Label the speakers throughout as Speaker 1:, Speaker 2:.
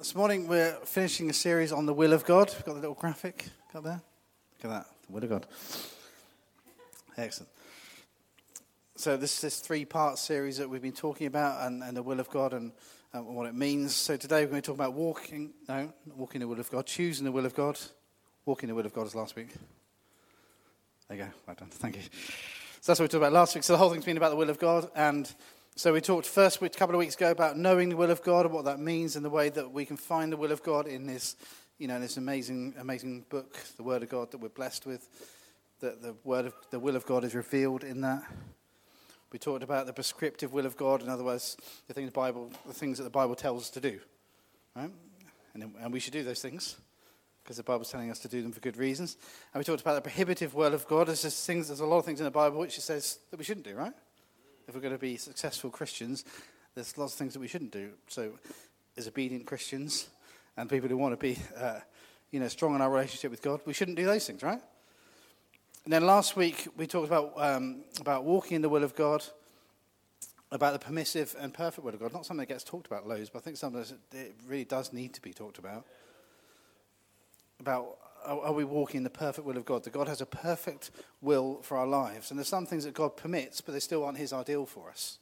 Speaker 1: This morning we're finishing a series on the will of God. We've got the little graphic got there. Look at that, the will of God. Excellent. So this is this three-part series that we've been talking about, and, and the will of God and, and what it means. So today we're going to talk about walking, no, walking the will of God, choosing the will of God, walking the will of God as last week. There you go. Well done. Thank you. So that's what we talked about last week. So the whole thing's been about the will of God, and so we talked first a couple of weeks ago about knowing the will of God and what that means and the way that we can find the will of God in this, you know, this amazing, amazing book, the Word of God that we're blessed with. That the word of the will of God is revealed in that. We talked about the prescriptive will of God, in other words, the things the Bible, the things that the Bible tells us to do, right? And, and we should do those things because the Bible's telling us to do them for good reasons. And we talked about the prohibitive will of God. There's just things. There's a lot of things in the Bible which it says that we shouldn't do, right? If we're going to be successful Christians, there's lots of things that we shouldn't do. So, as obedient Christians and people who want to be, uh, you know, strong in our relationship with God, we shouldn't do those things, right? And then last week we talked about um, about walking in the will of God, about the permissive and perfect will of God. Not something that gets talked about loads, but I think something that it really does need to be talked about. About are we walking in the perfect will of God? That God has a perfect will for our lives. And there's some things that God permits, but they still aren't His ideal for us.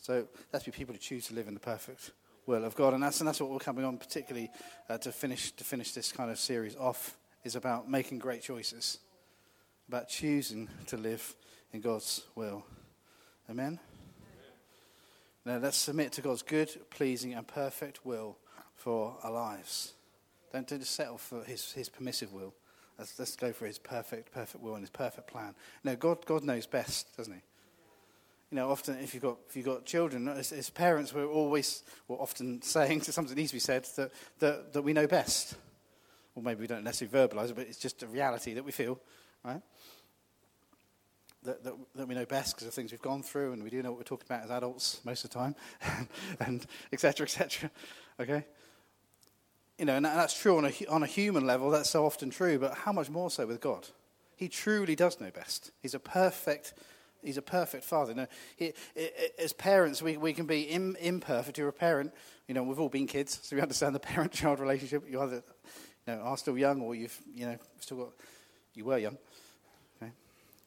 Speaker 1: So let's be people who choose to live in the perfect will of God. And that's, and that's what we're coming on, particularly uh, to, finish, to finish this kind of series off, is about making great choices, about choosing to live in God's will. Amen? Now let's submit to God's good, pleasing, and perfect will for our lives. Don't, just settle for his, his permissive will. Let's, let's go for his perfect, perfect will and his perfect plan. No, God, God knows best, doesn't he? You know, often if you've got, if you've got children, as, as parents, we're always, we're often saying to something that needs to be said, that, that, that we know best. Or maybe we don't necessarily verbalize it, but it's just a reality that we feel, right? That, that, that, we know best because of things we've gone through and we do know what we're talking about as adults most of the time, and etc. etc. Okay? You know, and that's true on a, on a human level, that's so often true, but how much more so with God? He truly does know best. He's a perfect, he's a perfect father. You know, he, as parents, we, we can be Im, imperfect. You're a parent, you know, we've all been kids, so we understand the parent-child relationship. You either, you know, are still young or you've, you know, still got, you were young. Okay?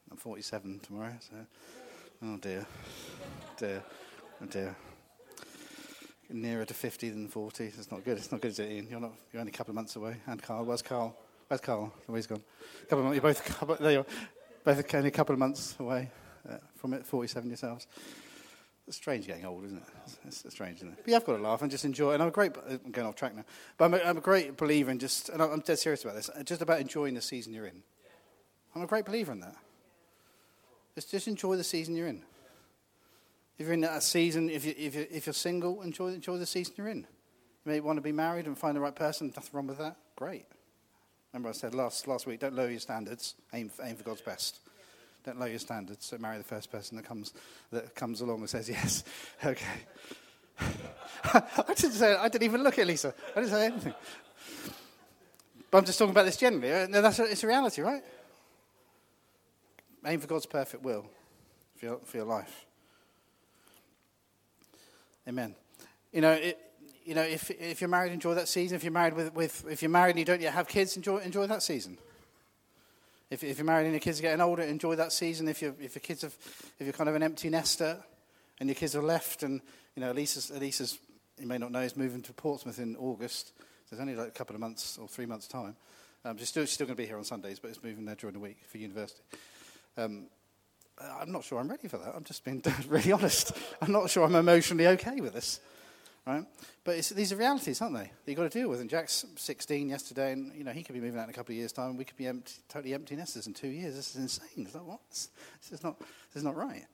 Speaker 1: I'm 47 tomorrow, so, oh dear, dear, oh dear nearer to 50 than 40. It's not good. It's not good, is it, Ian? You're, not, you're only a couple of months away. And Carl, where's Carl? Where's Carl? Oh, he's gone. A couple of months, you're both, there you are. both only a couple of months away uh, from it, 47 yourselves. It's strange getting old, isn't it? It's, it's, strange, isn't it? But you have got to laugh and just enjoy. And I'm a great, I'm going off track now, but I'm a, I'm a great believer in just, and I'm dead serious about this, just about enjoying the season you're in. I'm a great believer in that. Just, just enjoy the season you're in. If you're in that season, if, you, if, you, if you're single, enjoy, enjoy the season you're in. You may want to be married and find the right person, nothing wrong with that. Great. Remember, I said last, last week don't lower your standards, aim for, aim for God's best. Don't lower your standards, so marry the first person that comes, that comes along and says yes. Okay. I didn't say, I didn't even look at Lisa. I didn't say anything. But I'm just talking about this generally. Uh, that's a, it's a reality, right? Aim for God's perfect will for your, for your life. Amen. You know, it, you know, if, if you're married, enjoy that season. If you're married with, with if you're married and you don't yet have kids, enjoy, enjoy that season. If, if you're married and your kids are getting older, enjoy that season. If, you if your kids have, if you're kind of an empty nester and your kids are left and, you know, Elisa's, Elisa's you may not know, is moving to Portsmouth in August. So only like a couple of months or three months' time. Um, she's still, still going to be here on Sundays, but it's moving there during the week for university. Um, I'm not sure I'm ready for that. I'm just being really honest. I'm not sure I'm emotionally okay with this. Right? But these are realities, aren't they? That you've got to deal with. And Jack's 16 yesterday, and you know he could be moving out in a couple of years' time. We could be empty, totally empty nesters in two years. This is insane. Is that what? This is not. This is not right.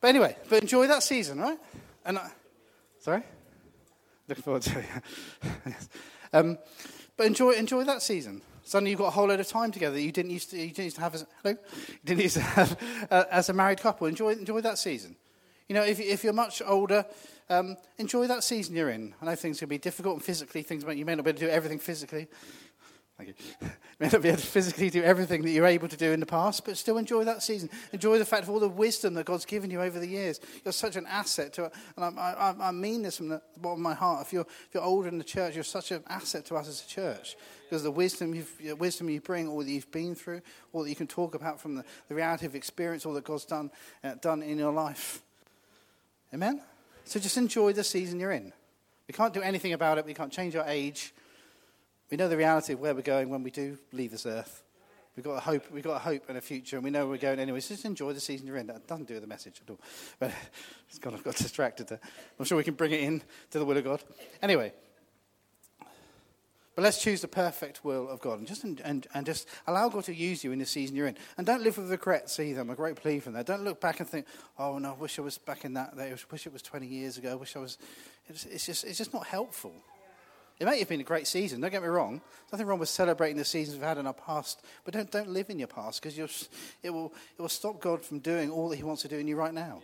Speaker 1: But anyway, but enjoy that season, right? And I, sorry, looking forward to it. yes. um, but enjoy enjoy that season. Suddenly you've got a whole load of time together that you didn't used to, you didn't used to have as, hello? You didn't used to have uh, as a married couple. Enjoy, enjoy that season. You know, if, if you're much older, um, enjoy that season you're in. I know things can be difficult and physically, things you may not be able to do everything physically. Thank you. may not be able to physically do everything that you're able to do in the past, but still enjoy that season. Enjoy the fact of all the wisdom that God's given you over the years. You're such an asset to. And I, I, I mean this from the bottom of my heart. If you're, if you're older in the church, you're such an asset to us as a church. Because the wisdom, you've, wisdom you bring, all that you've been through, all that you can talk about from the, the reality of experience, all that God's done, uh, done in your life. Amen? So just enjoy the season you're in. We can't do anything about it. We can't change our age. We know the reality of where we're going when we do leave this earth. We've got a hope, we've got a hope and a future, and we know where we're going anyway. So just enjoy the season you're in. That doesn't do with the message at all. But it's kind of got distracted there. I'm sure we can bring it in to the will of God. Anyway. But let's choose the perfect will of God and just, and, and just allow God to use you in the season you're in. And don't live with regrets either. I'm a great plea from that. Don't look back and think, oh, no, I wish I was back in that. I wish it was 20 years ago. I wish I was. It's, it's, just, it's just not helpful. It may have been a great season, don't get me wrong. There's nothing wrong with celebrating the seasons we've had in our past, but don't, don't live in your past because it will, it will stop God from doing all that He wants to do in you right now.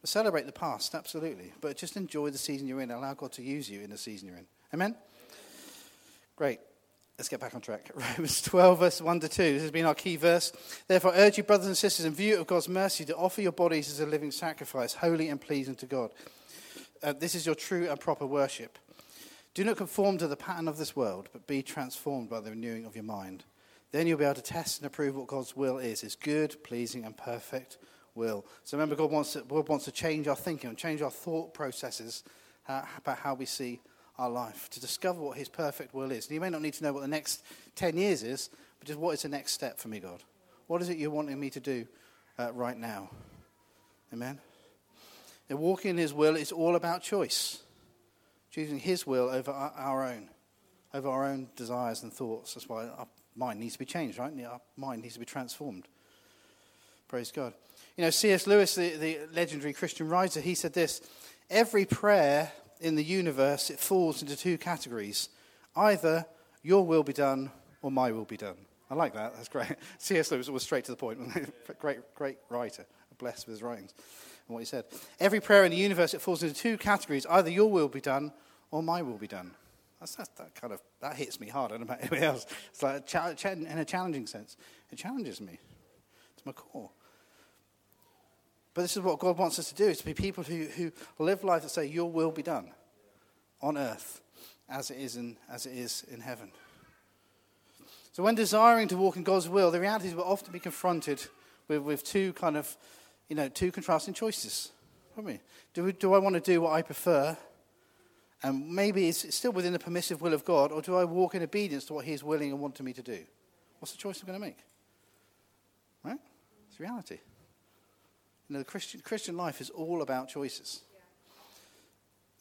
Speaker 1: But celebrate the past, absolutely, but just enjoy the season you're in. Allow God to use you in the season you're in. Amen? Great. Let's get back on track. Romans 12, verse 1 to 2. This has been our key verse. Therefore, I urge you, brothers and sisters, in view of God's mercy, to offer your bodies as a living sacrifice, holy and pleasing to God. Uh, this is your true and proper worship. Do not conform to the pattern of this world, but be transformed by the renewing of your mind. Then you'll be able to test and approve what God's will is his good, pleasing, and perfect will. So remember, God wants to, God wants to change our thinking and change our thought processes uh, about how we see our life, to discover what his perfect will is. And you may not need to know what the next 10 years is, but just what is the next step for me, God? What is it you're wanting me to do uh, right now? Amen? And walking in his will is all about choice choosing His will over our own, over our own desires and thoughts. That's why our mind needs to be changed, right? Our mind needs to be transformed. Praise God. You know, C.S. Lewis, the, the legendary Christian writer, he said this Every prayer in the universe, it falls into two categories. Either your will be done or my will be done. I like that. That's great. C.S. Lewis was always straight to the point. great, great writer. Blessed with his writings and what he said. Every prayer in the universe, it falls into two categories. Either your will be done or my will be done. That's, that's that kind of, that hits me hard. I don't know about anybody else. It's like a cha- in a challenging sense. It challenges me to my core. But this is what God wants us to do, is to be people who, who live life that say, your will be done on earth as it is in, as it is in heaven. So when desiring to walk in God's will, the reality is we'll often be confronted with, with two kind of you know, two contrasting choices. Do, we, do I want to do what I prefer? And maybe it's still within the permissive will of God, or do I walk in obedience to what He is willing and wanting me to do? What's the choice I'm going to make? Right? It's reality. You know, the Christian, Christian life is all about choices.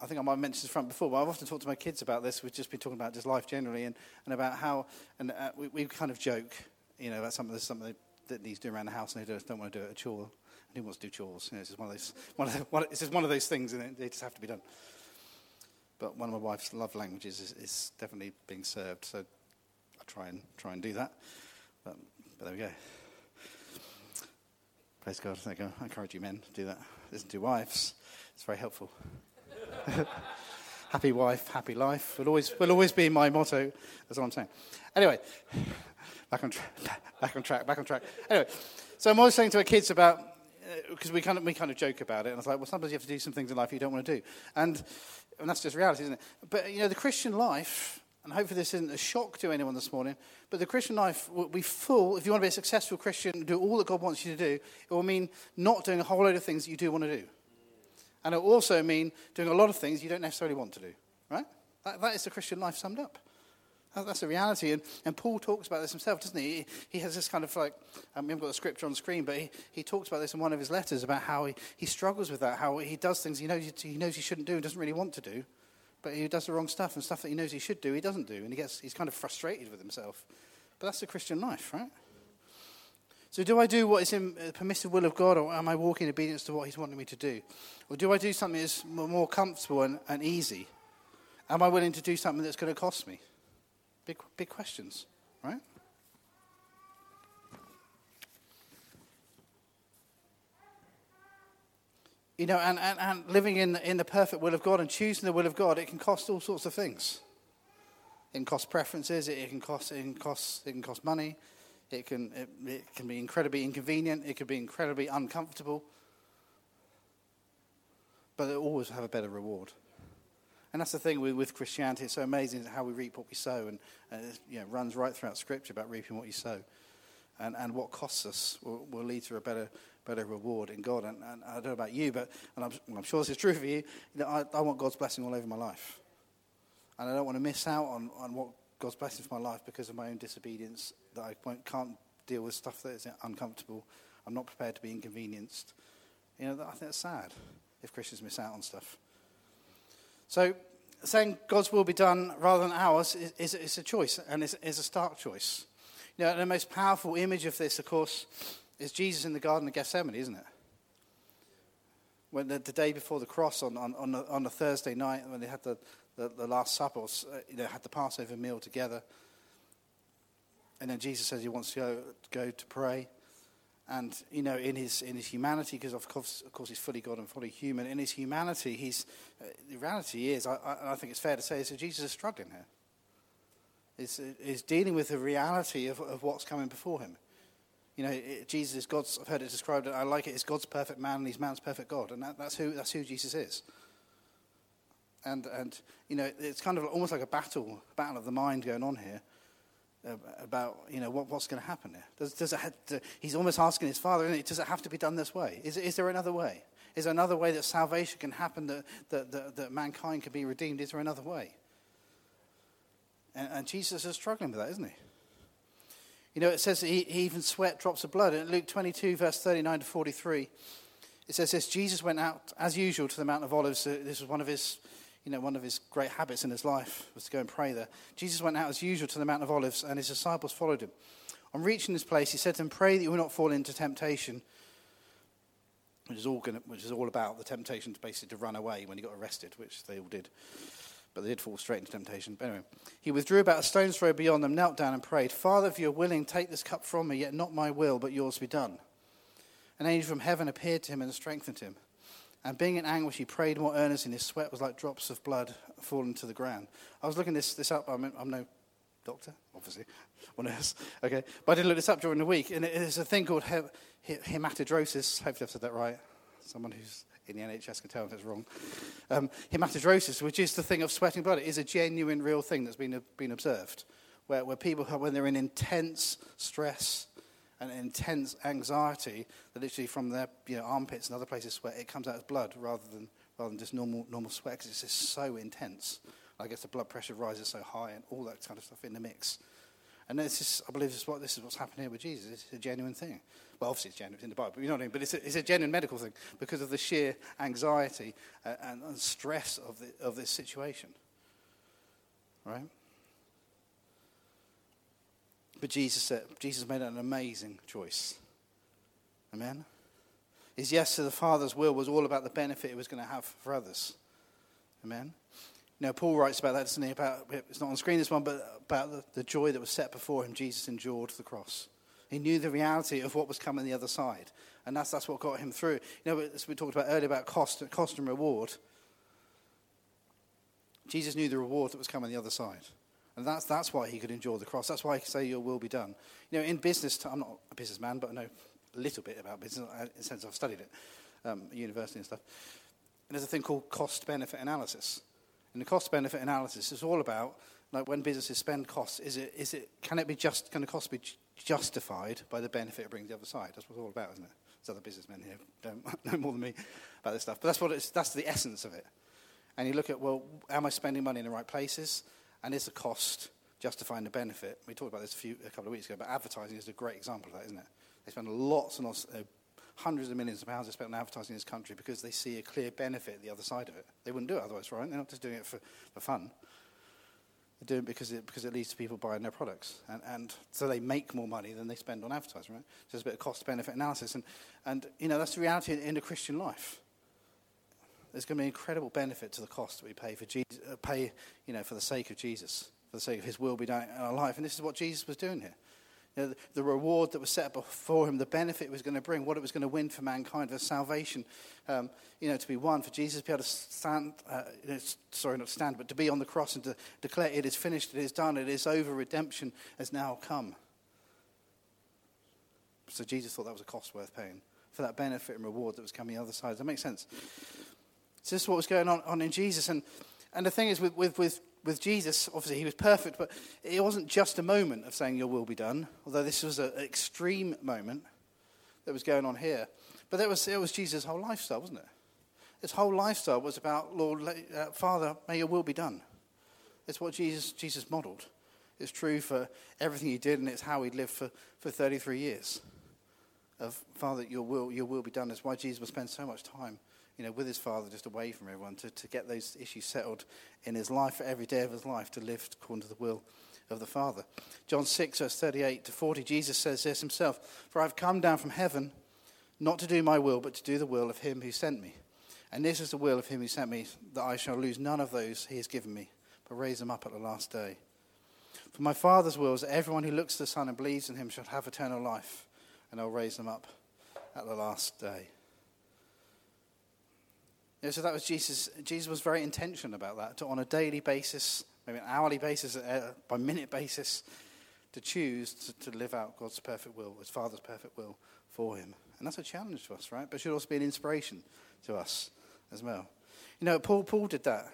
Speaker 1: I think I might have mentioned this front before, but I've often talked to my kids about this. We've just been talking about just life generally and, and about how, and uh, we, we kind of joke, you know, about something, something that needs doing around the house and they don't want to do it at all who wants to do chores? You know, it's just one of those. One of the, one, one of those things, and they just have to be done. But one of my wife's love languages is, is definitely being served, so I try and try and do that. But, but there we go. Praise God. You. I encourage you men to do that. Listen to wives. It's very helpful. happy wife, happy life will always will always be my motto. That's what I'm saying. Anyway, back on track. Back on track. Back on track. Anyway, so I'm always saying to our kids about Uh, because we kind of we kind of joke about it, and I was like, well, sometimes you have to do some things in life you don't want to do, and and that's just reality, isn't it? But you know, the Christian life, and hopefully this isn't a shock to anyone this morning, but the Christian life will be full. If you want to be a successful Christian, do all that God wants you to do, it will mean not doing a whole load of things that you do want to do, and it will also mean doing a lot of things you don't necessarily want to do. Right? That, that is the Christian life summed up. That's a reality. And, and Paul talks about this himself, doesn't he? He, he has this kind of like, um, we haven't got the scripture on screen, but he, he talks about this in one of his letters about how he, he struggles with that, how he does things he knows he knows he shouldn't do and doesn't really want to do, but he does the wrong stuff and stuff that he knows he should do, he doesn't do. And he gets, he's kind of frustrated with himself. But that's the Christian life, right? So, do I do what is in the permissive will of God, or am I walking in obedience to what He's wanting me to do? Or do I do something that's more comfortable and, and easy? Am I willing to do something that's going to cost me? Big, big questions, right? You know, and, and, and living in, in the perfect will of God and choosing the will of God, it can cost all sorts of things. It can cost preferences. It, it can cost. It can cost. It can cost money. It can. It, it can be incredibly inconvenient. It can be incredibly uncomfortable. But it always have a better reward. And that's the thing with, with Christianity. It's so amazing how we reap what we sow, and, it you know, runs right throughout Scripture about reaping what you sow, and, and what costs us will, will lead to a better better reward in God. And, and I don't know about you, but and I'm, I'm sure this is true for you. you know, I, I want God's blessing all over my life, and I don't want to miss out on, on what God's blessing for my life because of my own disobedience. That I can't deal with stuff that is uncomfortable. I'm not prepared to be inconvenienced. You know, I think that's sad if Christians miss out on stuff. So, saying God's will be done rather than ours is, is, is a choice, and is, is a stark choice. You know, the most powerful image of this, of course, is Jesus in the Garden of Gethsemane, isn't it? When the, the day before the cross on, on, on, a, on Thursday night, when they had the, the, the Last Supper, uh, you know, had the Passover meal together. And then Jesus says he wants to go, go to pray. And, you know, in his, in his humanity, because of course, of course he's fully God and fully human, in his humanity, he's, uh, the reality is, I, I, think it's fair to say, is that Jesus is struggling here. Is, is dealing with the reality of, of what's coming before him. You know, it, Jesus is God's, I've heard it described, I like it it, is God's perfect man and he's man's perfect God. And that, that's, who, that's who Jesus is. And, and, you know, it's kind of almost like a battle, battle of the mind going on here about, you know, what, what's going to happen here. Does, does to, he's almost asking his father, it, does it have to be done this way? Is, is there another way? Is there another way that salvation can happen, that, that, that, that mankind can be redeemed? Is there another way? And, and Jesus is struggling with that, isn't he? You know, it says he, he even sweat drops of blood. In Luke 22, verse 39 to 43, it says this Jesus went out, as usual, to the Mount of Olives. This was one of his, you know, one of his great habits in his life, was to go and pray there. Jesus went out, as usual, to the Mount of Olives, and his disciples followed him. On reaching this place, he said to them, Pray that you will not fall into temptation, which is all, gonna, which is all about the temptation to basically to run away when he got arrested, which they all did but they did fall straight into temptation. But anyway, he withdrew about a stone's throw beyond them, knelt down and prayed, Father, if you're willing, take this cup from me, yet not my will, but yours be done. An angel from heaven appeared to him and strengthened him. And being in anguish, he prayed more earnestly, and his sweat was like drops of blood falling to the ground. I was looking this, this up. I'm, I'm no doctor, obviously, or nurse. Okay, but I did look this up during the week, and it's a thing called hematidrosis. Hopefully, I've said that right. Someone who's in the NHS can tell if it's wrong. Um, hematidrosis, which is the thing of sweating blood, it is a genuine, real thing that's been, been observed. Where, where people, when they're in intense stress and intense anxiety, that literally from their you know, armpits and other places sweat, it comes out as blood rather than, rather than just normal, normal sweat because it's just so intense. I guess the blood pressure rises so high and all that kind of stuff in the mix. And this is, I believe this is, what, this is what's happening here with Jesus. It's a genuine thing. Well, obviously it's genuine in the Bible, but you know what I mean? But it's a, it's a genuine medical thing because of the sheer anxiety uh, and, and stress of, the, of this situation. Right? But Jesus said, Jesus made an amazing choice. Amen? His yes to the Father's will was all about the benefit it was going to have for others. Amen? know, Paul writes about that, doesn't he? About, it's not on screen this one, but about the, the joy that was set before him, Jesus endured the cross. He knew the reality of what was coming the other side. And that's, that's what got him through. You know, as we talked about earlier about cost, cost and reward, Jesus knew the reward that was coming the other side. And that's, that's why he could endure the cross. That's why he could say, Your will be done. You know, in business, I'm not a businessman, but I know a little bit about business in the sense I've studied it um, at university and stuff. And there's a thing called cost benefit analysis. And the cost benefit analysis is all about like when businesses spend costs, is it, is it, can it be just, can the cost be justified by the benefit it brings the other side? That's what it's all about, isn't it? There's other businessmen here don't know more than me about this stuff. But that's, what it's, that's the essence of it. And you look at, well, am I spending money in the right places? And is the cost justifying the benefit? We talked about this a, few, a couple of weeks ago, but advertising is a great example of that, isn't it? They spend lots and lots, uh, hundreds of millions of pounds they spent on advertising in this country because they see a clear benefit the other side of it. They wouldn't do it otherwise, right? They're not just doing it for, for fun. They're doing it because it, because it leads to people buying their products. And, and so they make more money than they spend on advertising, right? So there's a bit of cost benefit analysis. And, and, you know, that's the reality in, in the Christian life. There's going to be incredible benefit to the cost that we pay for Jesus, uh, pay, you know, for the sake of Jesus, for the sake of His will be done in our life. And this is what Jesus was doing here. You know, the, the reward that was set before him, the benefit it was going to bring, what it was going to win for mankind, the salvation, um, you know, to be won, for Jesus to be able to stand, uh, sorry, not stand, but to be on the cross and to declare, it is finished, it is done, it is over, redemption has now come. So Jesus thought that was a cost worth paying for that benefit and reward that was coming the other side. Does that make sense? This is what was going on, on in Jesus. And, and the thing is, with, with, with, with Jesus, obviously he was perfect, but it wasn't just a moment of saying, Your will be done, although this was an extreme moment that was going on here. But that was, it was Jesus' whole lifestyle, wasn't it? His whole lifestyle was about, Lord, uh, Father, may your will be done. It's what Jesus, Jesus modeled. It's true for everything he did, and it's how he lived for, for 33 years. Of Father, your will, your will be done. That's why Jesus would spend so much time you know, with his father, just away from everyone, to, to get those issues settled in his life, for every day of his life, to live according to the will of the Father. John 6, verse 38 to 40, Jesus says this himself For I've come down from heaven not to do my will, but to do the will of him who sent me. And this is the will of him who sent me, that I shall lose none of those he has given me, but raise them up at the last day. For my Father's will is that everyone who looks to the Son and believes in him shall have eternal life, and I'll raise them up at the last day. So that was Jesus. Jesus was very intentional about that, to, on a daily basis, maybe an hourly basis, uh, by minute basis, to choose to, to live out God's perfect will, His Father's perfect will for him. And that's a challenge to us, right? But should also be an inspiration to us as well. You know, Paul, Paul did that.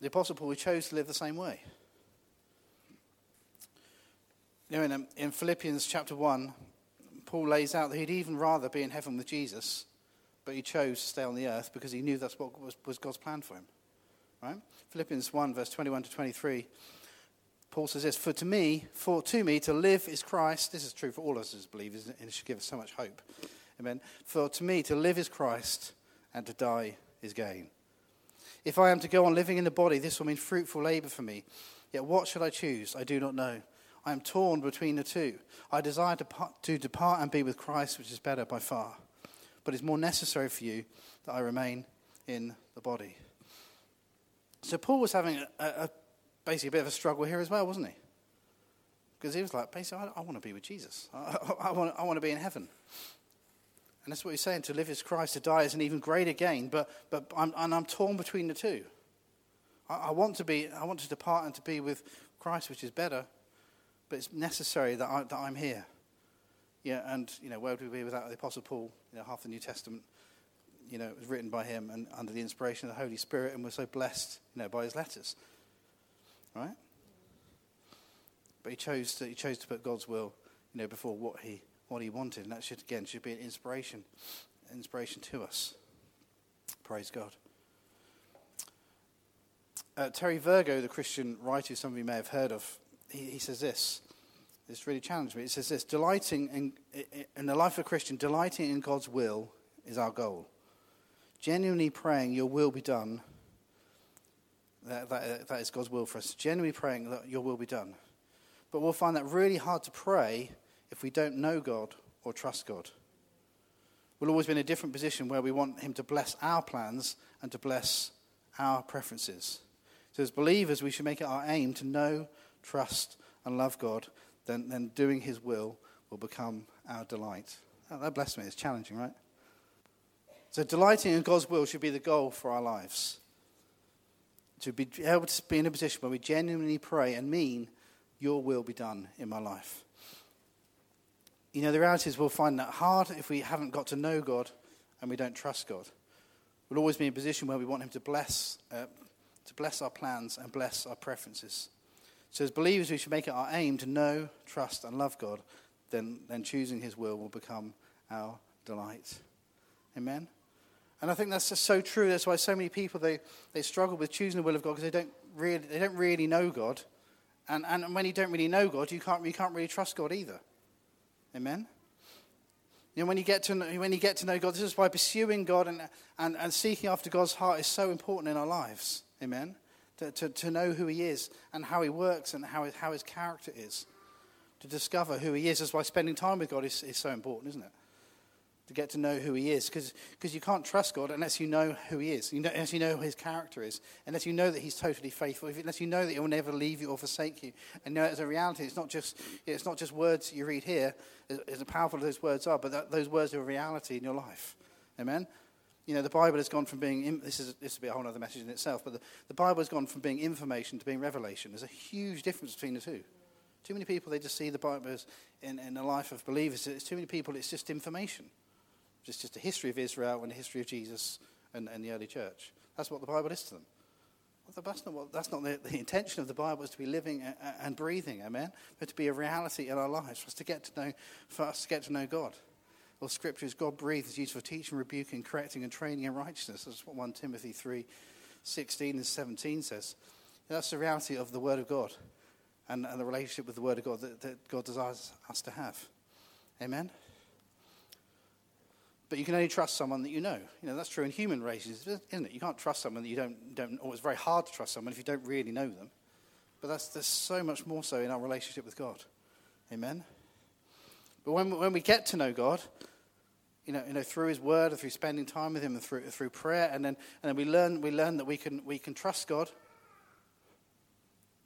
Speaker 1: The Apostle Paul, he chose to live the same way. You know, in, um, in Philippians chapter 1, Paul lays out that he'd even rather be in heaven with Jesus but he chose to stay on the earth because he knew that's what was, was God's plan for him. Right? Philippians 1, verse 21 to 23. Paul says this, For to me, for to me to live is Christ. This is true for all of us as believers, and it should give us so much hope. Amen. For to me to live is Christ, and to die is gain. If I am to go on living in the body, this will mean fruitful labor for me. Yet what should I choose? I do not know. I am torn between the two. I desire to, to depart and be with Christ, which is better by far but it's more necessary for you that I remain in the body. So Paul was having a, a, basically a bit of a struggle here as well, wasn't he? Because he was like, basically, I, I want to be with Jesus. I, I, want, I want to be in heaven. And that's what he's saying. To live is Christ, to die is an even greater gain. But, but I'm, and I'm torn between the two. I, I, want to be, I want to depart and to be with Christ, which is better. But it's necessary that, I, that I'm here. Yeah, and you know, where would we be without the Apostle Paul? You know, half the New Testament, you know, was written by him and under the inspiration of the Holy Spirit, and we're so blessed, you know, by his letters, right? But he chose to he chose to put God's will, you know, before what he what he wanted, and that should again should be an inspiration, inspiration to us. Praise God. Uh, Terry Virgo, the Christian writer, some of you may have heard of, he, he says this. This really challenged me. It says this delighting in, in the life of a Christian, delighting in God's will is our goal. Genuinely praying, Your will be done. That, that, that is God's will for us. Genuinely praying that Your will be done. But we'll find that really hard to pray if we don't know God or trust God. We'll always be in a different position where we want Him to bless our plans and to bless our preferences. So, as believers, we should make it our aim to know, trust, and love God then, then doing his will will become our delight. That blessed me. It's challenging, right? So, delighting in God's will should be the goal for our lives. To be able to be in a position where we genuinely pray and mean, Your will be done in my life. You know, the reality is we'll find that hard if we haven't got to know God and we don't trust God. We'll always be in a position where we want Him to bless, uh, to bless our plans and bless our preferences. So, as believers, we should make it our aim to know, trust, and love God. Then, then choosing His will will become our delight. Amen? And I think that's just so true. That's why so many people they, they struggle with choosing the will of God because they don't really they don't really know God. And, and when you don't really know God, you can't, you can't really trust God either. Amen? You know, when you, get to, when you get to know God, this is why pursuing God and, and, and seeking after God's heart is so important in our lives. Amen? To, to, to know who he is and how he works and how how his character is. To discover who he is. That's why spending time with God is, is so important, isn't it? to get to know who He is. Because you can't trust God unless you know who He is, you know, unless you know who His character is, unless you know that He's totally faithful, unless you know that He will never leave you or forsake you. And know it as a reality. It's not just, it's not just words you read here, as powerful as those words are, but that, those words are a reality in your life. Amen? You know, the Bible has gone from being, this, is, this will be a whole other message in itself, but the, the Bible has gone from being information to being revelation. There's a huge difference between the two. Too many people, they just see the Bible as in, in the life of believers. It's too many people, it's just information. It's just a history of Israel and a history of Jesus and, and the early church. That's what the Bible is to them. Well, that's not, what, that's not the, the, intention of the Bible is to be living and, and breathing, amen? But to be a reality in our lives, for us to get to know, for us to get to know God. Well, Scripture is God breathed, is used for teaching, rebuking, correcting, and training in righteousness. That's what 1 Timothy 3 16 and 17 says. That's the reality of the Word of God and, and the relationship with the Word of God that, that God desires us to have. Amen? But you can only trust someone that you know. You know, that's true in human relationships, isn't it? You can't trust someone that you don't, don't or it's very hard to trust someone if you don't really know them. But that's, there's so much more so in our relationship with God. Amen? But when, when we get to know God, you know, you know, through His Word, or through spending time with Him, and through, through prayer, and then, and then we learn, we learn that we can, we can trust God,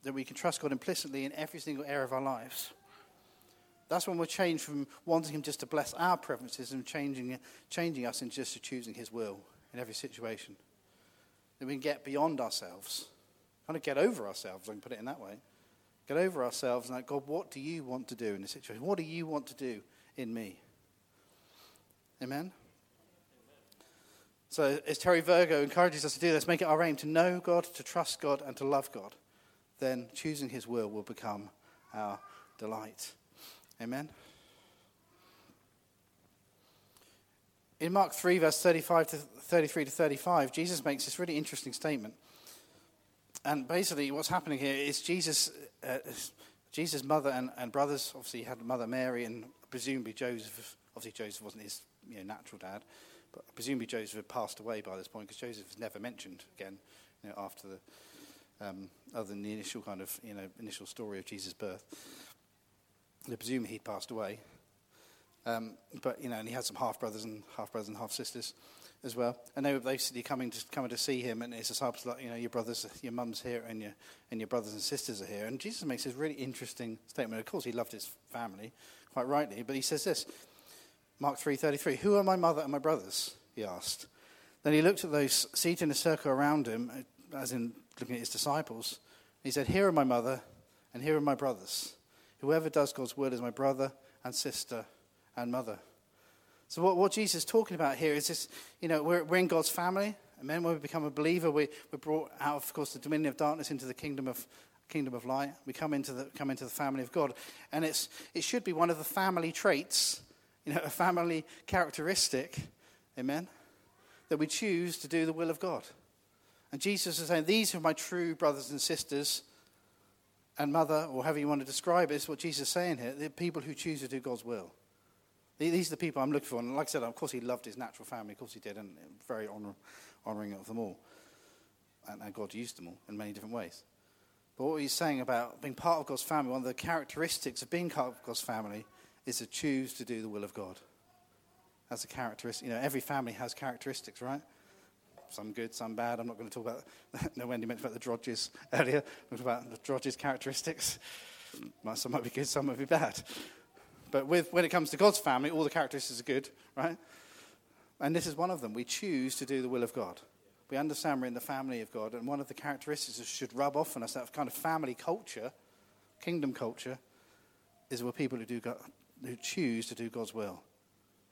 Speaker 1: that we can trust God implicitly in every single area of our lives. That's when we're changed from wanting Him just to bless our preferences and changing, changing us into just to choosing His will in every situation. Then we can get beyond ourselves, kind of get over ourselves, I can put it in that way. Get over ourselves and like, God, what do you want to do in this situation? What do you want to do in me? Amen? So, as Terry Virgo encourages us to do, let's make it our aim to know God, to trust God, and to love God. Then choosing His will will become our delight. Amen. In Mark 3, verse 35 to 33 to 35, Jesus makes this really interesting statement. And basically, what's happening here is Jesus, uh, Jesus' mother and, and brothers, obviously, had mother Mary and presumably Joseph. Obviously, Joseph wasn't his you know, natural dad, but presumably Joseph had passed away by this point because Joseph is never mentioned again you know, after the, um, other than the initial kind of you know initial story of Jesus' birth. I presume he'd passed away. Um, but, you know, and he had some half brothers and half brothers and half sisters as well. And they were basically coming to, coming to see him, and his disciples like, you know, your brothers, your mum's here, and your, and your brothers and sisters are here. And Jesus makes this really interesting statement. Of course, he loved his family, quite rightly, but he says this Mark 3.33, Who are my mother and my brothers? He asked. Then he looked at those seated in a circle around him, as in looking at his disciples. He said, Here are my mother, and here are my brothers. Whoever does God's will is my brother and sister and mother. So, what, what Jesus is talking about here is this you know, we're, we're in God's family. And then when we become a believer, we, we're brought out, of course, the dominion of darkness into the kingdom of, kingdom of light. We come into, the, come into the family of God. And it's, it should be one of the family traits, you know, a family characteristic, amen, that we choose to do the will of God. And Jesus is saying, These are my true brothers and sisters and mother, or however you want to describe it, is what Jesus is saying here. The people who choose to do God's will. These are the people I'm looking for. And like I said, of course, he loved his natural family. Of course, he did, and very honor, honoring of them all. And, and God used them all in many different ways. But what he's saying about being part of God's family, one of the characteristics of being part of God's family is to choose to do the will of God. That's a characteristic. You know, every family has characteristics, right? some good, some bad. I'm not going to talk about, no, Wendy mentioned about the Drodges earlier. Talk about the Drodges characteristics. Some might be good, some might be bad. But with, when it comes to God's family, all the characteristics are good, right? And this is one of them. We choose to do the will of God. We understand we're in the family of God, and one of the characteristics that should rub off on us, that kind of family culture, kingdom culture, is we're people who, do God, who choose to do God's will,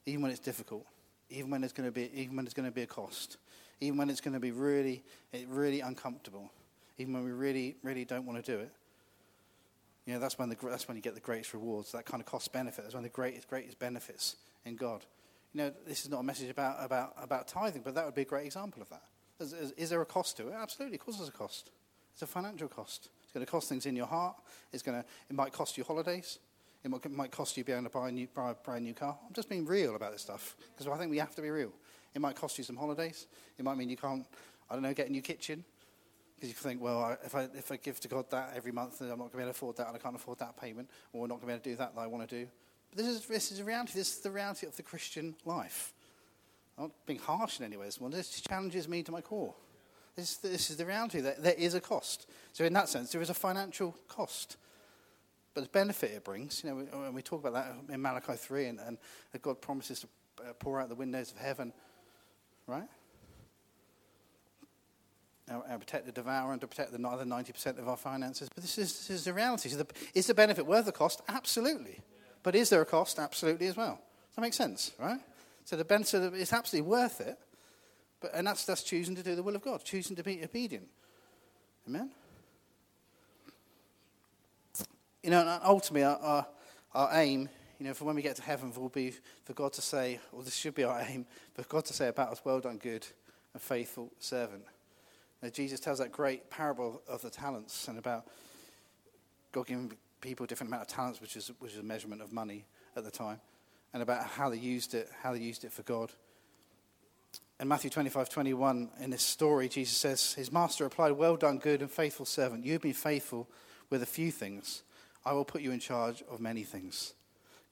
Speaker 1: even when it's difficult, even when it's going to be, even when it's going to be a cost even when it's going to be really, really uncomfortable, even when we really, really don't want to do it. You know, that's when, the, that's when you get the greatest rewards, that kind of cost benefit. That's when the greatest, greatest benefits in God. You know, this is not a message about, about, about tithing, but that would be a great example of that. Is, is, is there a cost to it? Absolutely, of course there's a cost. It's a financial cost. It's going to cost things in your heart. It's going to, it might cost you holidays. It might, cost you being able to buy a, new, buy a brand new car. I'm just being real about this stuff because I think we have to be real. It might cost you some holidays. It might mean you can't, I don't know, get a new kitchen. Because you think, well, if I, if I give to God that every month, then I'm not going to be able to afford that and I can't afford that payment, or we're not going to be able to do that that I want to do. But this is, this is a reality. This is the reality of the Christian life. I'm not being harsh in any way this one. This challenges me to my core. This, this is the reality. That there is a cost. So, in that sense, there is a financial cost. But the benefit it brings, you know, when we talk about that in Malachi 3, and, and God promises to uh, pour out the windows of heaven, right? And, and protect the devourer and to protect the other 90% of our finances. But this is, this is the reality. So the, is the benefit worth the cost? Absolutely. But is there a cost? Absolutely as well. Does that make sense, right? So the benefit is absolutely worth it. But, and that's, that's choosing to do the will of God, choosing to be obedient. Amen? You know, ultimately, our, our, our aim, you know, for when we get to heaven, will be for God to say, or this should be our aim, for God to say about us, well done, good and faithful servant. Now, Jesus tells that great parable of the talents and about God giving people a different amount of talents, which is, which is a measurement of money at the time, and about how they used it, how they used it for God. In Matthew 25, 21, in this story, Jesus says, His master replied, Well done, good and faithful servant. You've been faithful with a few things. I will put you in charge of many things.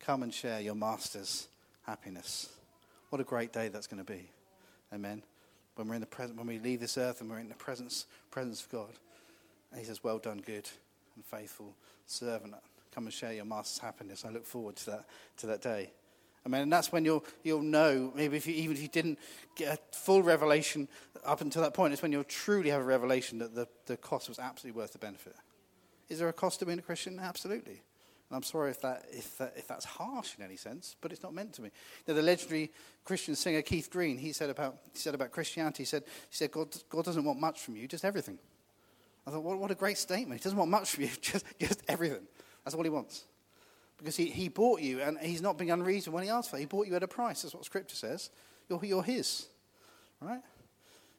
Speaker 1: Come and share your master's happiness. What a great day that's going to be. Amen. When we're in the present, when we leave this earth and we're in the presence, presence of God. And he says, Well done, good and faithful servant. Come and share your master's happiness. I look forward to that, to that day. Amen. and that's when you'll, you'll know, maybe if you, even if you didn't get a full revelation up until that point, it's when you'll truly have a revelation that the, the cost was absolutely worth the benefit. Is there a cost to being a Christian? Absolutely. And I'm sorry if, that, if, that, if that's harsh in any sense, but it's not meant to be. Now, the legendary Christian singer Keith Green, he said about, he said about Christianity, he said, he said God, God doesn't want much from you, just everything. I thought, what, what a great statement. He doesn't want much from you, just, just everything. That's all he wants. Because he, he bought you, and he's not being unreasonable when he asks for it. He bought you at a price. That's what Scripture says. You're, you're his. Right?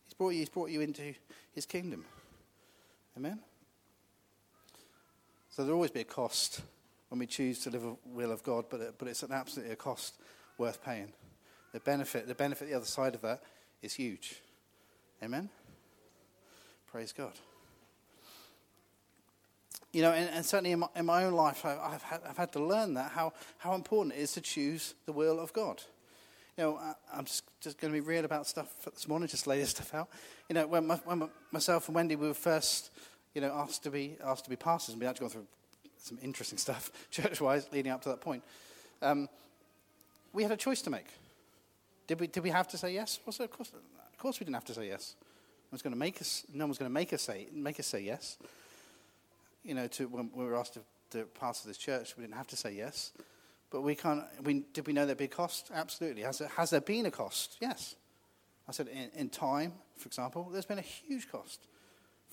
Speaker 1: He's brought, you, he's brought you into his kingdom. Amen? So there'll always be a cost when we choose to live a will of God, but, but it's an absolutely a cost worth paying. The benefit, the benefit the other side of that is huge. Amen? Praise God you know, and, and certainly in my, in my, own life, I, have had, I've had to learn that, how, how important it is to choose the will of God. You know, I, am just, just going to be real about stuff this morning, just lay this stuff out. You know, when, my, when myself and Wendy we were first, you know, asked to be, asked to be pastors, and we to go through some interesting stuff church-wise leading up to that point, um, we had a choice to make. Did we, did we have to say yes? Well, so of, course, of course we didn't have to say yes. No one's going to make us, no one's going to make us say, make us say yes you know, to when we were asked to, to pastor this church, we didn't have to say yes. But we can't. We, did we know there'd be a cost? Absolutely. Has there, has there been a cost? Yes. I said in, in time, for example, there's been a huge cost.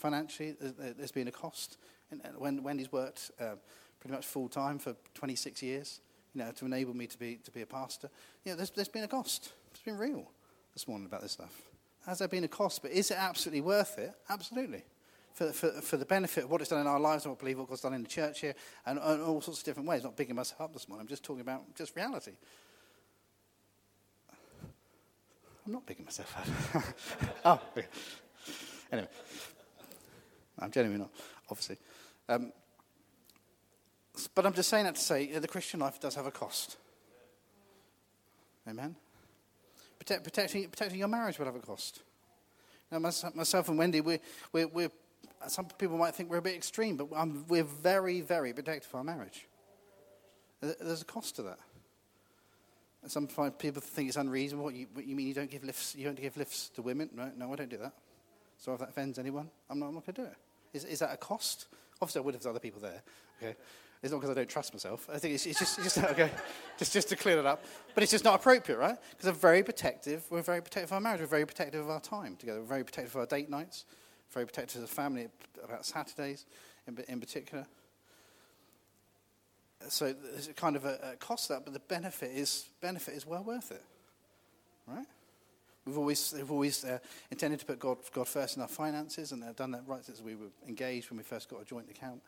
Speaker 1: Financially, there's been a cost. And when Wendy's worked uh, pretty much full time for 26 years, you know, to enable me to be to be a pastor, you know, there's, there's been a cost. It's been real this morning about this stuff. Has there been a cost? But is it absolutely worth it? Absolutely for, for, for the benefit of what it's done in our lives, and what I believe what God's done in the church here, and, and all sorts of different ways. Not bigging myself up this morning. I'm just talking about just reality. I'm not bigging myself up. oh, anyway, I'm genuinely not, obviously. Um, but I'm just saying that to say the Christian life does have a cost. Amen. Protect, protecting, protecting your marriage will have a cost. Now, myself and Wendy, we're, we're, we're some people might think we're a bit extreme, but I'm, we're very, very protective of our marriage. There's a cost to that. Some people think it's unreasonable. What you, you mean you don't give lifts? You don't give lifts to women? No, no, I don't do that. So if that offends anyone, I'm not, I'm not going to do it. Is, is that a cost? Obviously, I would there's other people there. Okay, it's not because I don't trust myself. I think it's, it's just, just okay, just just to clear it up. But it's just not appropriate, right? Because I'm very protective. We're very protective of our marriage. We're very protective of our time together. We're very protective of our date nights very protective of the family about Saturdays in, in particular. So there's a kind of a, a cost to that, but the benefit is, benefit is well worth it. Right? We've always, we've always uh, intended to put God, God first in our finances, and they've done that right since we were engaged when we first got a joint account.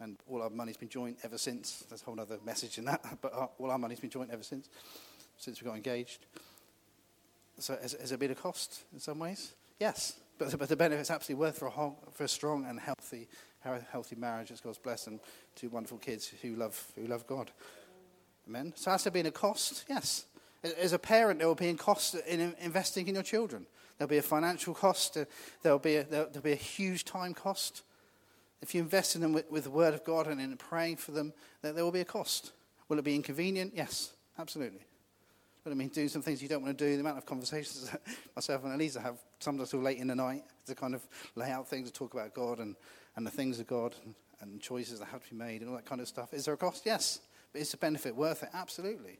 Speaker 1: And all our money's been joint ever since. There's a whole other message in that, but our, all our money's been joint ever since, since we got engaged. So has, has there been a cost in some ways? Yes. But, but the benefit's absolutely worth for a, whole, for a strong and healthy, healthy marriage. It's God's blessed blessing two wonderful kids who love, who love God. Amen. So has there been a cost? Yes. As a parent, there will be a cost in investing in your children. There'll be a financial cost. There'll be a, there'll be a huge time cost. If you invest in them with, with the Word of God and in praying for them, there, will be a cost. Will it be inconvenient? Yes, absolutely. But I mean, doing some things you don't want to do, the amount of conversations that myself and Elisa have sometimes till late in the night to kind of lay out things to talk about God and, and the things of God and, and choices that have to be made and all that kind of stuff. Is there a cost? Yes. But is the benefit worth it? Absolutely.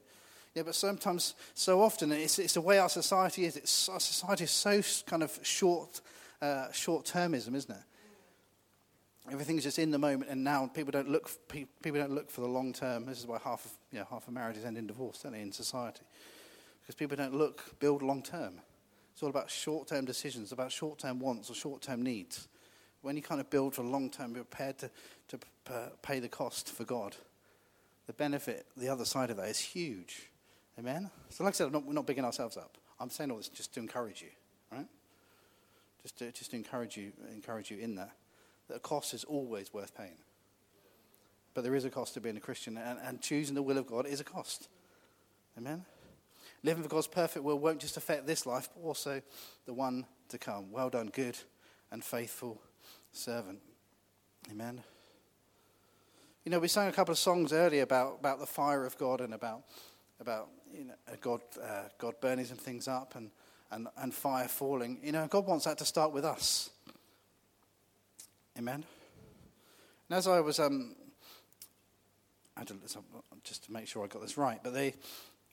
Speaker 1: Yeah, but sometimes, so often, it's, it's the way our society is. It's, our society is so kind of short, uh, short-termism, isn't it? Everything's just in the moment and now. People don't look. People don't look for the long term. This is why half of you know, half of marriages end in divorce, don't they, in society? Because people don't look, build long term. It's all about short term decisions, about short term wants or short term needs. When you kind of build for long term, you're prepared to, to pay the cost for God. The benefit, the other side of that, is huge. Amen? So, like I said, not, we're not bigging ourselves up. I'm saying all this just to encourage you, right? Just to, just to encourage you, encourage you in that that a cost is always worth paying. But there is a cost to being a Christian, and, and choosing the will of God is a cost. Amen? Living for God's perfect will won't just affect this life, but also the one to come. Well done, good and faithful servant. Amen. You know, we sang a couple of songs earlier about, about the fire of God and about, about you know, God, uh, God burning some things up and, and, and fire falling. You know, God wants that to start with us. Amen. And as I was, um, I just to make sure I got this right, but they,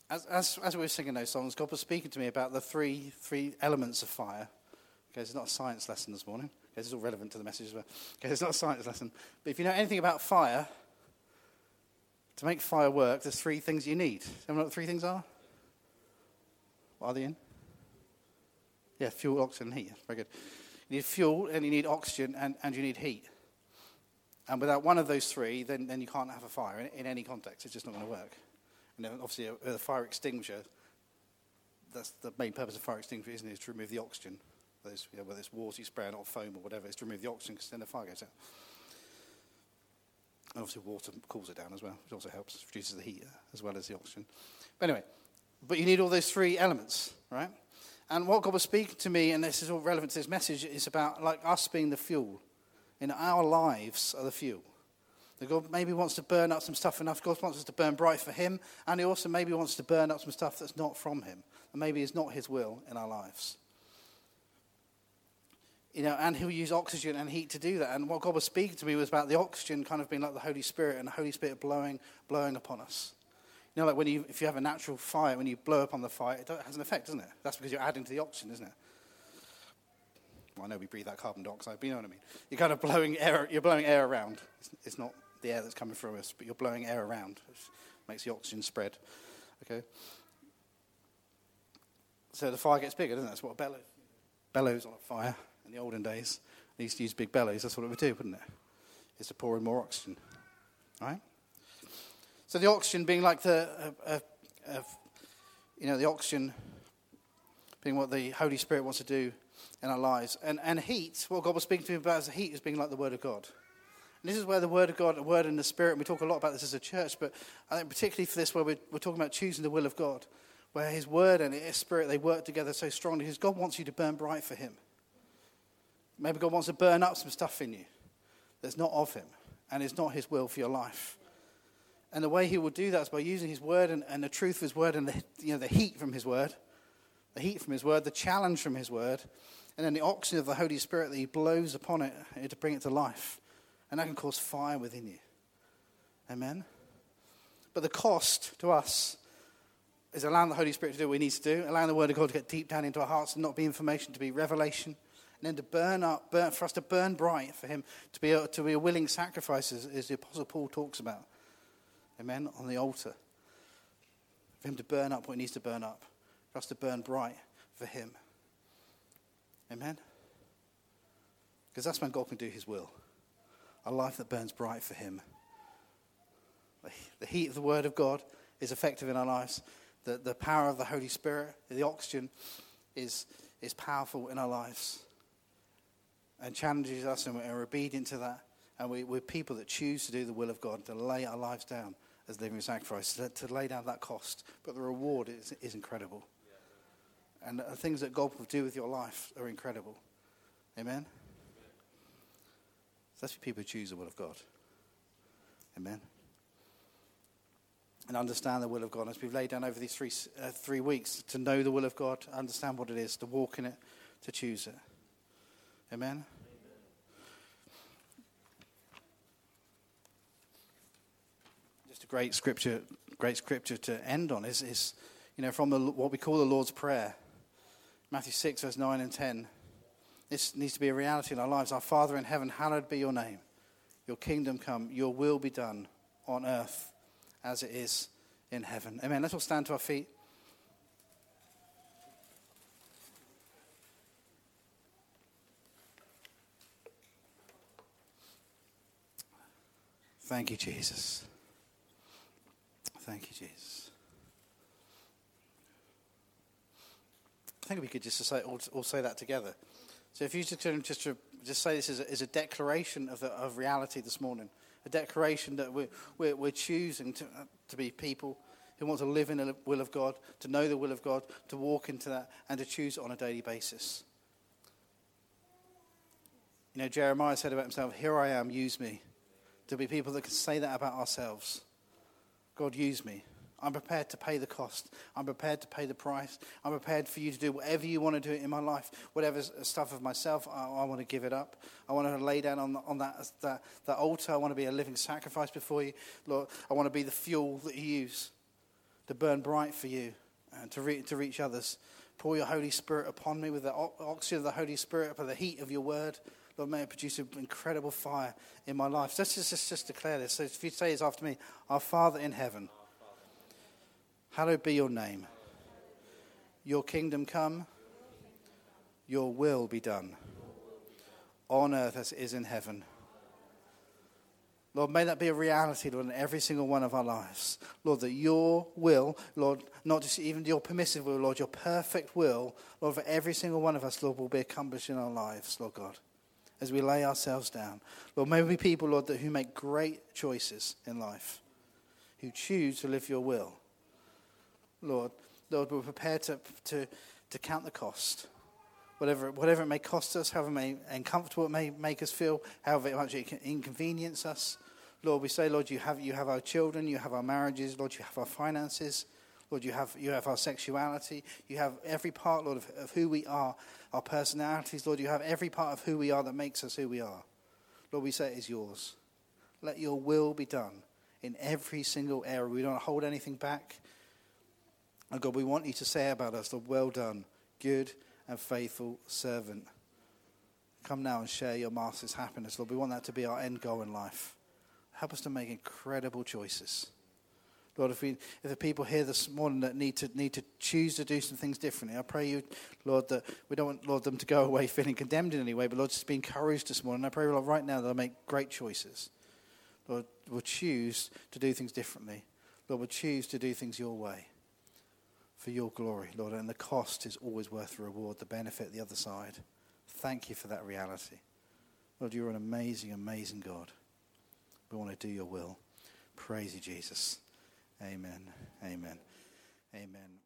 Speaker 1: as, as, as we were singing those songs, God was speaking to me about the three, three elements of fire. Okay, it's not a science lesson this morning. Okay, this is all relevant to the message as well. Okay, it's not a science lesson. But if you know anything about fire, to make fire work, there's three things you need. You know what the three things are? What are they in? Yeah, fuel, oxygen, heat. Very good. You need fuel and you need oxygen and, and you need heat. And without one of those three, then, then you can't have a fire in, in any context. It's just not going to work. And then obviously, a, a, fire extinguisher, that's the main purpose of fire extinguisher, isn't it? Is to remove the oxygen. It's, you know, whether it's water you spray or foam or whatever, it's to remove the oxygen because then the fire goes out. And obviously, water cools it down as well, which also helps, reduces the heat as well as the oxygen. But anyway, but you need all those three elements, right? And what God was speaking to me, and this is all relevant to this message, is about like us being the fuel. In our lives are the fuel. That God maybe wants to burn up some stuff enough. God wants us to burn bright for Him, and He also maybe wants to burn up some stuff that's not from Him, and maybe is not His will in our lives. You know, and He'll use oxygen and heat to do that. And what God was speaking to me was about the oxygen kind of being like the Holy Spirit, and the Holy Spirit blowing, blowing upon us. You know, like when you, if you have a natural fire, when you blow up on the fire, it has an effect, doesn't it? That's because you're adding to the oxygen, isn't it? Well, I know we breathe that carbon dioxide, but you know what I mean. You're kind of blowing air, you're blowing air around. It's, it's not the air that's coming through us, but you're blowing air around, which makes the oxygen spread. Okay? So the fire gets bigger, doesn't it? That's what bellows, bellows on a fire in the olden days. They used to use big bellows. That's what it would do, wouldn't it? Is to pour in more oxygen. right? So the oxygen being like the, uh, uh, uh, you know, the oxygen being what the Holy Spirit wants to do in our lives. And, and heat, what God was speaking to me about as heat is being like the Word of God. And this is where the Word of God, the Word and the Spirit, and we talk a lot about this as a church, but I think particularly for this, where we're, we're talking about choosing the will of God, where His Word and His Spirit, they work together so strongly, because God wants you to burn bright for Him. Maybe God wants to burn up some stuff in you that's not of Him, and it's not His will for your life. And the way he will do that is by using his word and, and the truth of his word and the, you know, the heat from his word, the heat from his word, the challenge from his word, and then the oxygen of the Holy Spirit that he blows upon it to bring it to life. And that can cause fire within you. Amen? But the cost to us is allowing the Holy Spirit to do what he needs to do, allowing the Word of God to get deep down into our hearts and not be information, to be revelation, and then to burn up, burn, for us to burn bright, for him to be a, to be a willing sacrifice, as, as the Apostle Paul talks about. Amen. On the altar. For him to burn up what he needs to burn up. For us to burn bright for him. Amen. Because that's when God can do his will. A life that burns bright for him. The heat of the word of God is effective in our lives. The, the power of the Holy Spirit, the oxygen, is, is powerful in our lives and challenges us, and we're obedient to that. And we, we're people that choose to do the will of God, to lay our lives down as living sacrifice, to, to lay down that cost. But the reward is, is incredible. And the things that God will do with your life are incredible. Amen? So that's for people who choose the will of God. Amen? And understand the will of God. As we've laid down over these three, uh, three weeks, to know the will of God, understand what it is, to walk in it, to choose it. Amen? A great scripture, great scripture to end on is, is you know, from the, what we call the Lord's Prayer. Matthew 6, verse 9 and 10. This needs to be a reality in our lives. Our Father in heaven, hallowed be your name. Your kingdom come, your will be done on earth as it is in heaven. Amen. Let's all stand to our feet. Thank you, Jesus. Thank you, Jesus. I think we could just say, all, all say that together. So if you just just just say this as a, as a declaration of, the, of reality this morning, a declaration that we're, we're, we're choosing to, uh, to be people who want to live in the will of God, to know the will of God, to walk into that, and to choose on a daily basis. You know, Jeremiah said about himself, Here I am, use me. To be people that can say that about ourselves. God, use me. I'm prepared to pay the cost. I'm prepared to pay the price. I'm prepared for you to do whatever you want to do in my life. Whatever stuff of myself, I, I want to give it up. I want to lay down on, on that, that, that altar. I want to be a living sacrifice before you. Lord, I want to be the fuel that you use to burn bright for you and to, re- to reach others. Pour your Holy Spirit upon me with the oxygen of the Holy Spirit, by the heat of your word. Lord, may it produce an incredible fire in my life. So let's just, just, declare this. So if you say this after me, Our Father in heaven, hallowed be your name. Your kingdom come, your will be done, on earth as it is in heaven. Lord, may that be a reality, Lord, in every single one of our lives. Lord, that your will, Lord, not just even your permissive will, Lord, your perfect will, Lord, for every single one of us, Lord, will be accomplished in our lives, Lord God as we lay ourselves down. Lord, may we be people, Lord, that who make great choices in life, who choose to live your will. Lord, Lord, we're prepared to, to, to count the cost. Whatever, whatever it may cost us, however may, uncomfortable it may make us feel, however much it can inconvenience us. Lord, we say, Lord, you have, you have our children, you have our marriages, Lord, you have our finances. Lord, you have, you have our sexuality. You have every part, Lord, of, of who we are, our personalities. Lord, you have every part of who we are that makes us who we are. Lord, we say it is yours. Let your will be done in every single area. We don't hold anything back. And God, we want you to say about us, Lord, well done, good and faithful servant. Come now and share your master's happiness, Lord. We want that to be our end goal in life. Help us to make incredible choices. Lord, if, we, if the people here this morning that need to, need to choose to do some things differently, I pray you, Lord, that we don't want, Lord, them to go away feeling condemned in any way, but Lord, just be encouraged this morning. I pray, Lord, right now that I make great choices. Lord, we'll choose to do things differently. Lord, we'll choose to do things your way for your glory, Lord. And the cost is always worth the reward, the benefit, the other side. Thank you for that reality. Lord, you're an amazing, amazing God. We want to do your will. Praise you, Jesus. Amen. Amen. Amen.